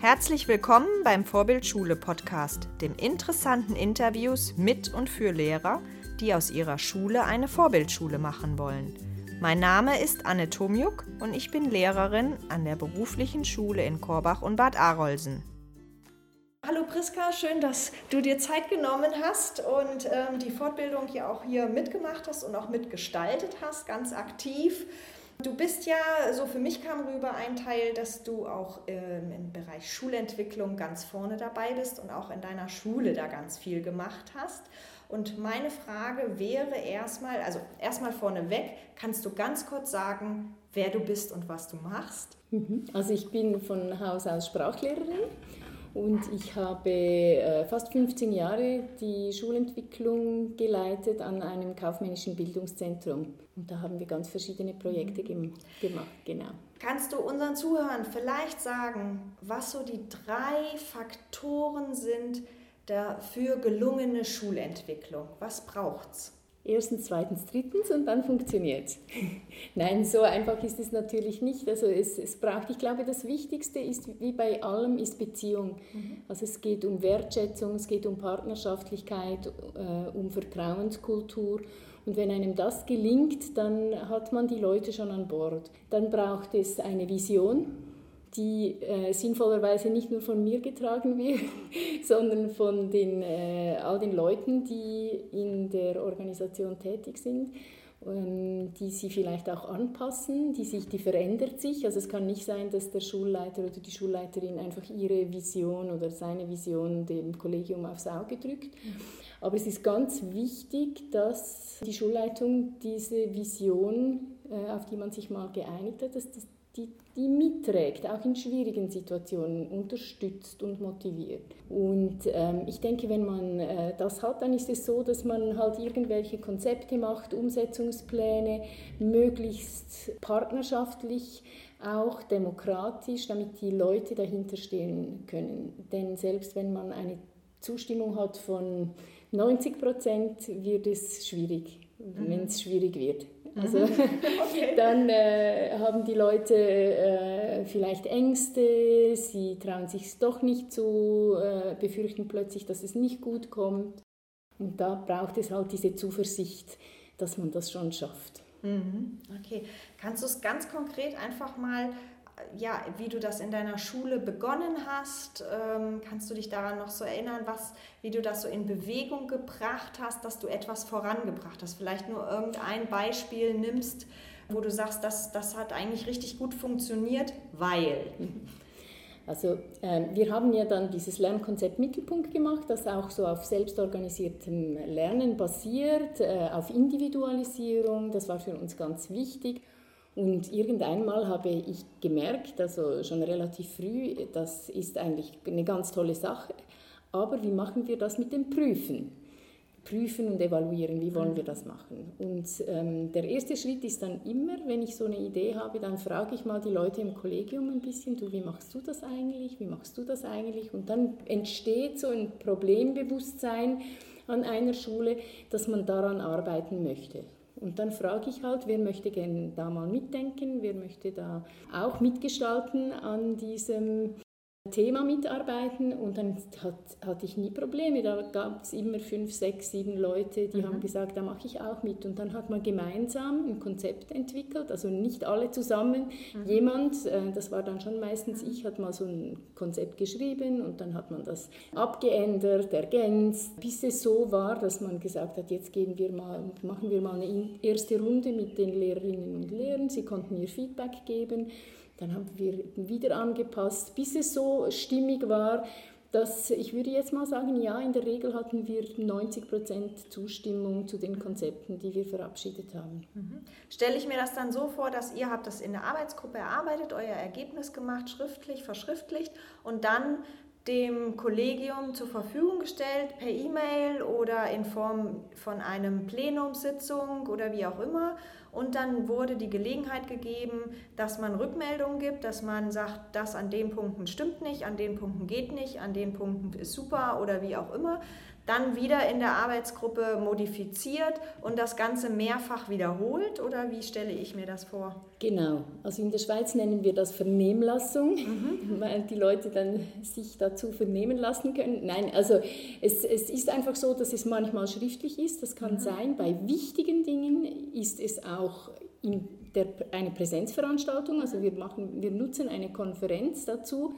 Herzlich willkommen beim Vorbildschule Podcast, dem interessanten Interviews mit und für Lehrer, die aus ihrer Schule eine Vorbildschule machen wollen. Mein Name ist Anne Tomjuk und ich bin Lehrerin an der beruflichen Schule in Korbach und Bad Arolsen. Hallo Priska, schön, dass du dir Zeit genommen hast und ähm, die Fortbildung ja auch hier mitgemacht hast und auch mitgestaltet hast, ganz aktiv. Du bist ja, so für mich kam rüber ein Teil, dass du auch ähm, im Bereich Schulentwicklung ganz vorne dabei bist und auch in deiner Schule da ganz viel gemacht hast. Und meine Frage wäre erstmal, also erstmal vorneweg, kannst du ganz kurz sagen, wer du bist und was du machst? Mhm. Also ich bin von Haus aus Sprachlehrerin und ich habe äh, fast 15 Jahre die Schulentwicklung geleitet an einem kaufmännischen Bildungszentrum. Und da haben wir ganz verschiedene Projekte gem gemacht, genau. Kannst du unseren Zuhörern vielleicht sagen, was so die drei Faktoren sind für gelungene Schulentwicklung? Was braucht es? Erstens, zweitens, drittens und dann funktioniert es. Nein, so einfach ist es natürlich nicht. Also es, es braucht, ich glaube, das Wichtigste ist, wie bei allem, ist Beziehung. Mhm. Also es geht um Wertschätzung, es geht um Partnerschaftlichkeit, äh, um Vertrauenskultur. Und wenn einem das gelingt, dann hat man die Leute schon an Bord. Dann braucht es eine Vision die äh, sinnvollerweise nicht nur von mir getragen wird, sondern von den, äh, all den Leuten, die in der Organisation tätig sind, ähm, die sie vielleicht auch anpassen, die sich, die verändert sich. Also es kann nicht sein, dass der Schulleiter oder die Schulleiterin einfach ihre Vision oder seine Vision dem Kollegium aufs Auge drückt. Aber es ist ganz wichtig, dass die Schulleitung diese Vision, äh, auf die man sich mal geeinigt hat, dass das die, die mitträgt, auch in schwierigen Situationen, unterstützt und motiviert. Und ähm, ich denke, wenn man äh, das hat, dann ist es so, dass man halt irgendwelche Konzepte macht, Umsetzungspläne, möglichst partnerschaftlich, auch demokratisch, damit die Leute dahinter stehen können. Denn selbst wenn man eine Zustimmung hat von 90 Prozent, wird es schwierig, mhm. wenn es schwierig wird. Also okay. dann äh, haben die Leute äh, vielleicht Ängste, sie trauen sich doch nicht zu, äh, befürchten plötzlich, dass es nicht gut kommt. Und da braucht es halt diese Zuversicht, dass man das schon schafft. Mhm. Okay, kannst du es ganz konkret einfach mal ja, wie du das in deiner Schule begonnen hast. Ähm, kannst du dich daran noch so erinnern, was, wie du das so in Bewegung gebracht hast, dass du etwas vorangebracht hast? Vielleicht nur irgendein Beispiel nimmst, wo du sagst, das, das hat eigentlich richtig gut funktioniert, weil. Also äh, wir haben ja dann dieses Lernkonzept Mittelpunkt gemacht, das auch so auf selbstorganisiertem Lernen basiert, äh, auf Individualisierung, das war für uns ganz wichtig. Und irgendeinmal habe ich gemerkt, also schon relativ früh, das ist eigentlich eine ganz tolle Sache, aber wie machen wir das mit dem Prüfen? Prüfen und evaluieren, wie wollen wir das machen? Und ähm, der erste Schritt ist dann immer, wenn ich so eine Idee habe, dann frage ich mal die Leute im Kollegium ein bisschen, du, wie machst du das eigentlich? Wie machst du das eigentlich? Und dann entsteht so ein Problembewusstsein an einer Schule, dass man daran arbeiten möchte. Und dann frage ich halt, wer möchte gerne da mal mitdenken, wer möchte da auch mitgestalten an diesem Thema mitarbeiten und dann hat, hatte ich nie Probleme. Da gab es immer fünf, sechs, sieben Leute, die mhm. haben gesagt, da mache ich auch mit. Und dann hat man gemeinsam ein Konzept entwickelt, also nicht alle zusammen. Mhm. Jemand, äh, das war dann schon meistens ich, hat mal so ein Konzept geschrieben und dann hat man das abgeändert, ergänzt, bis es so war, dass man gesagt hat, jetzt gehen wir mal, machen wir mal eine erste Runde mit den Lehrerinnen und Lehrern. Sie konnten ihr Feedback geben. Dann haben wir wieder angepasst, bis es so stimmig war, dass ich würde jetzt mal sagen, ja, in der Regel hatten wir 90 Prozent Zustimmung zu den Konzepten, die wir verabschiedet haben. Mhm. Stelle ich mir das dann so vor, dass ihr habt das in der Arbeitsgruppe erarbeitet, euer Ergebnis gemacht, schriftlich, verschriftlicht und dann dem Kollegium zur Verfügung gestellt per E-Mail oder in Form von einem Plenumssitzung oder wie auch immer und dann wurde die Gelegenheit gegeben, dass man Rückmeldungen gibt, dass man sagt, das an den Punkten stimmt nicht, an den Punkten geht nicht, an den Punkten ist super oder wie auch immer dann wieder in der Arbeitsgruppe modifiziert und das Ganze mehrfach wiederholt? Oder wie stelle ich mir das vor? Genau, also in der Schweiz nennen wir das Vernehmlassung, mhm. weil die Leute dann sich dazu vernehmen lassen können. Nein, also es, es ist einfach so, dass es manchmal schriftlich ist, das kann mhm. sein. Bei wichtigen Dingen ist es auch in der, eine Präsenzveranstaltung, also wir, machen, wir nutzen eine Konferenz dazu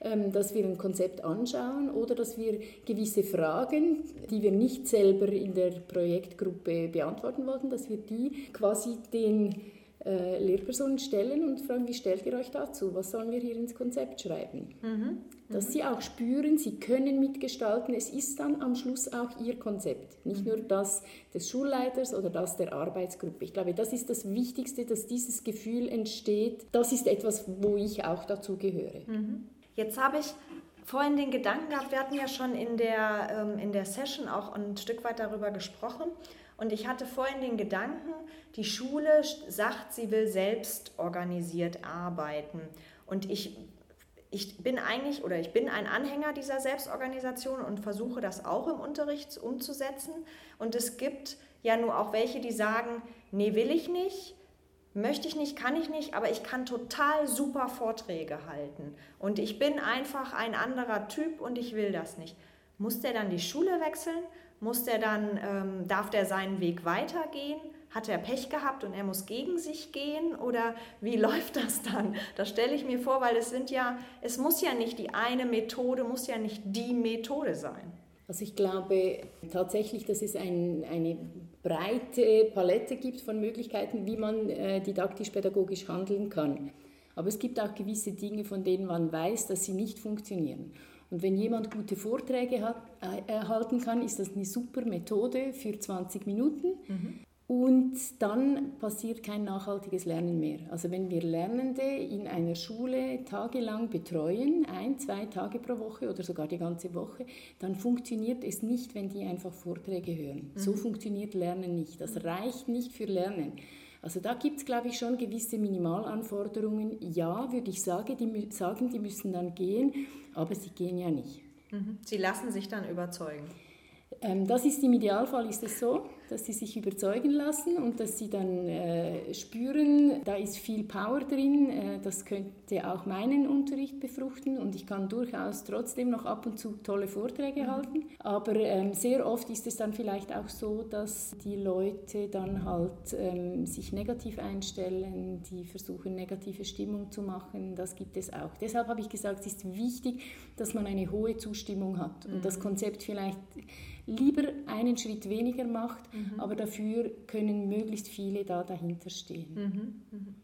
ähm, dass wir ein Konzept anschauen oder dass wir gewisse Fragen, die wir nicht selber in der Projektgruppe beantworten wollten, dass wir die quasi den äh, Lehrpersonen stellen und fragen, wie stellt ihr euch dazu? Was sollen wir hier ins Konzept schreiben? Mhm. Dass mhm. sie auch spüren, sie können mitgestalten. Es ist dann am Schluss auch ihr Konzept, nicht mhm. nur das des Schulleiters oder das der Arbeitsgruppe. Ich glaube, das ist das Wichtigste, dass dieses Gefühl entsteht. Das ist etwas, wo ich auch dazu gehöre. Mhm. Jetzt habe ich vorhin den Gedanken gehabt, wir hatten ja schon in der, ähm, in der Session auch ein Stück weit darüber gesprochen. Und ich hatte vorhin den Gedanken, die Schule sagt, sie will selbst organisiert arbeiten. Und ich, ich bin eigentlich oder ich bin ein Anhänger dieser Selbstorganisation und versuche das auch im Unterricht umzusetzen. Und es gibt ja nur auch welche, die sagen, nee, will ich nicht Möchte ich nicht, kann ich nicht, aber ich kann total super Vorträge halten. Und ich bin einfach ein anderer Typ und ich will das nicht. Muss der dann die Schule wechseln? Muss der dann, ähm, darf der seinen Weg weitergehen? Hat er Pech gehabt und er muss gegen sich gehen? Oder wie läuft das dann? Das stelle ich mir vor, weil es sind ja, es muss ja nicht die eine Methode, muss ja nicht die Methode sein. Also ich glaube tatsächlich, dass es ein, eine breite Palette gibt von Möglichkeiten, wie man äh, didaktisch-pädagogisch handeln kann. Aber es gibt auch gewisse Dinge, von denen man weiß, dass sie nicht funktionieren. Und wenn jemand gute Vorträge hat, äh, erhalten kann, ist das eine super Methode für 20 Minuten. Mhm. Und dann passiert kein nachhaltiges Lernen mehr. Also wenn wir Lernende in einer Schule tagelang betreuen, ein, zwei Tage pro Woche oder sogar die ganze Woche, dann funktioniert es nicht, wenn die einfach Vorträge hören. Mhm. So funktioniert Lernen nicht. Das reicht nicht für Lernen. Also da gibt es, glaube ich, schon gewisse Minimalanforderungen. Ja, würde ich sagen die, sagen, die müssen dann gehen, aber sie gehen ja nicht. Mhm. Sie lassen sich dann überzeugen. Ähm, das ist im Idealfall ist es so, dass sie sich überzeugen lassen und dass sie dann äh, spüren, da ist viel Power drin, äh, das könnte auch meinen Unterricht befruchten und ich kann durchaus trotzdem noch ab und zu tolle Vorträge mhm. halten. Aber ähm, sehr oft ist es dann vielleicht auch so, dass die Leute dann halt ähm, sich negativ einstellen, die versuchen negative Stimmung zu machen, das gibt es auch. Deshalb habe ich gesagt, es ist wichtig, dass man eine hohe Zustimmung hat und mhm. das Konzept vielleicht lieber einen Schritt weniger macht, mhm. aber dafür können möglichst viele da dahinter stehen. Mhm. Mhm.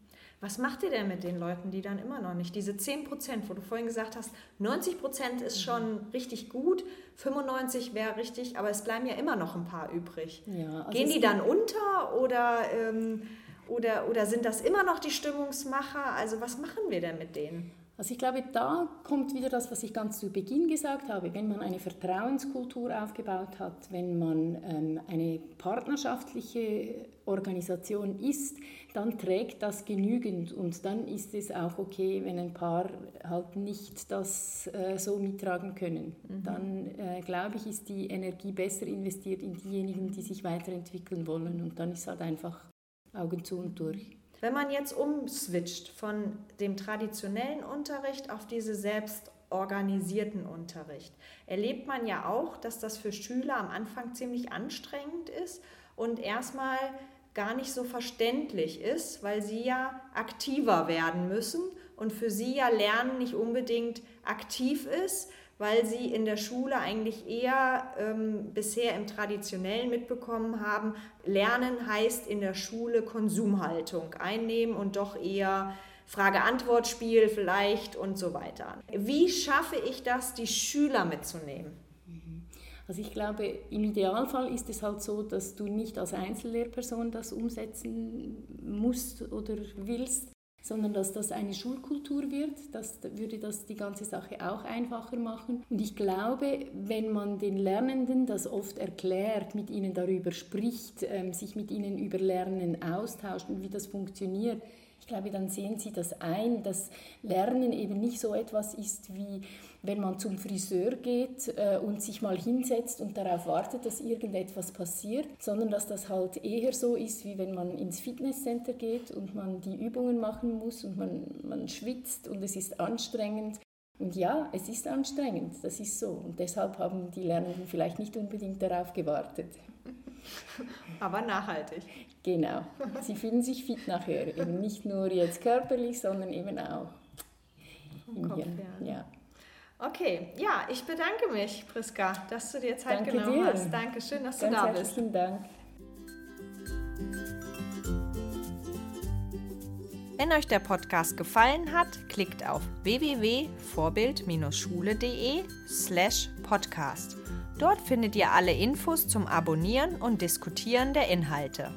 Was macht ihr denn mit den Leuten, die dann immer noch nicht, diese 10 Prozent, wo du vorhin gesagt hast, 90 Prozent ist schon mhm. richtig gut, 95 wäre richtig, aber es bleiben ja immer noch ein paar übrig. Ja, also Gehen die dann unter oder, ähm, oder, oder sind das immer noch die Stimmungsmacher? Also was machen wir denn mit denen? Also ich glaube, da kommt wieder das, was ich ganz zu Beginn gesagt habe. Wenn man eine Vertrauenskultur aufgebaut hat, wenn man ähm, eine partnerschaftliche Organisation ist, dann trägt das genügend und dann ist es auch okay, wenn ein paar halt nicht das äh, so mittragen können. Mhm. Dann äh, glaube ich, ist die Energie besser investiert in diejenigen, die sich weiterentwickeln wollen und dann ist halt einfach Augen zu und durch. Wenn man jetzt umswitcht von dem traditionellen Unterricht auf diese selbstorganisierten Unterricht, erlebt man ja auch, dass das für Schüler am Anfang ziemlich anstrengend ist und erstmal gar nicht so verständlich ist, weil sie ja aktiver werden müssen und für sie ja Lernen nicht unbedingt aktiv ist, weil sie in der Schule eigentlich eher ähm, bisher im Traditionellen mitbekommen haben, Lernen heißt in der Schule Konsumhaltung einnehmen und doch eher Frage-Antwort-Spiel vielleicht und so weiter. Wie schaffe ich das, die Schüler mitzunehmen? Mhm. Also ich glaube, im Idealfall ist es halt so, dass du nicht als Einzellehrperson das umsetzen musst oder willst, sondern dass das eine Schulkultur wird. Das würde das die ganze Sache auch einfacher machen. Und ich glaube, wenn man den Lernenden das oft erklärt, mit ihnen darüber spricht, ähm, sich mit ihnen über Lernen austauscht und wie das funktioniert, ich glaube, dann sehen Sie das ein, dass Lernen eben nicht so etwas ist wie wenn man zum Friseur geht äh, und sich mal hinsetzt und darauf wartet, dass irgendetwas passiert, sondern dass das halt eher so ist, wie wenn man ins Fitnesscenter geht und man die Übungen machen muss und man, man schwitzt und es ist anstrengend. Und ja, es ist anstrengend, das ist so. Und deshalb haben die Lernenden vielleicht nicht unbedingt darauf gewartet. Aber nachhaltig. Genau. Sie fühlen sich fit nachher. Eben nicht nur jetzt körperlich, sondern eben auch im Kopf, Ja. ja. Okay, ja, ich bedanke mich, Priska, dass du dir Zeit Danke genommen dir. hast. Danke schön, dass Ganz du da bist. Herzlichen Dank. Wenn euch der Podcast gefallen hat, klickt auf www.vorbild-schule.de slash podcast. Dort findet ihr alle Infos zum Abonnieren und Diskutieren der Inhalte.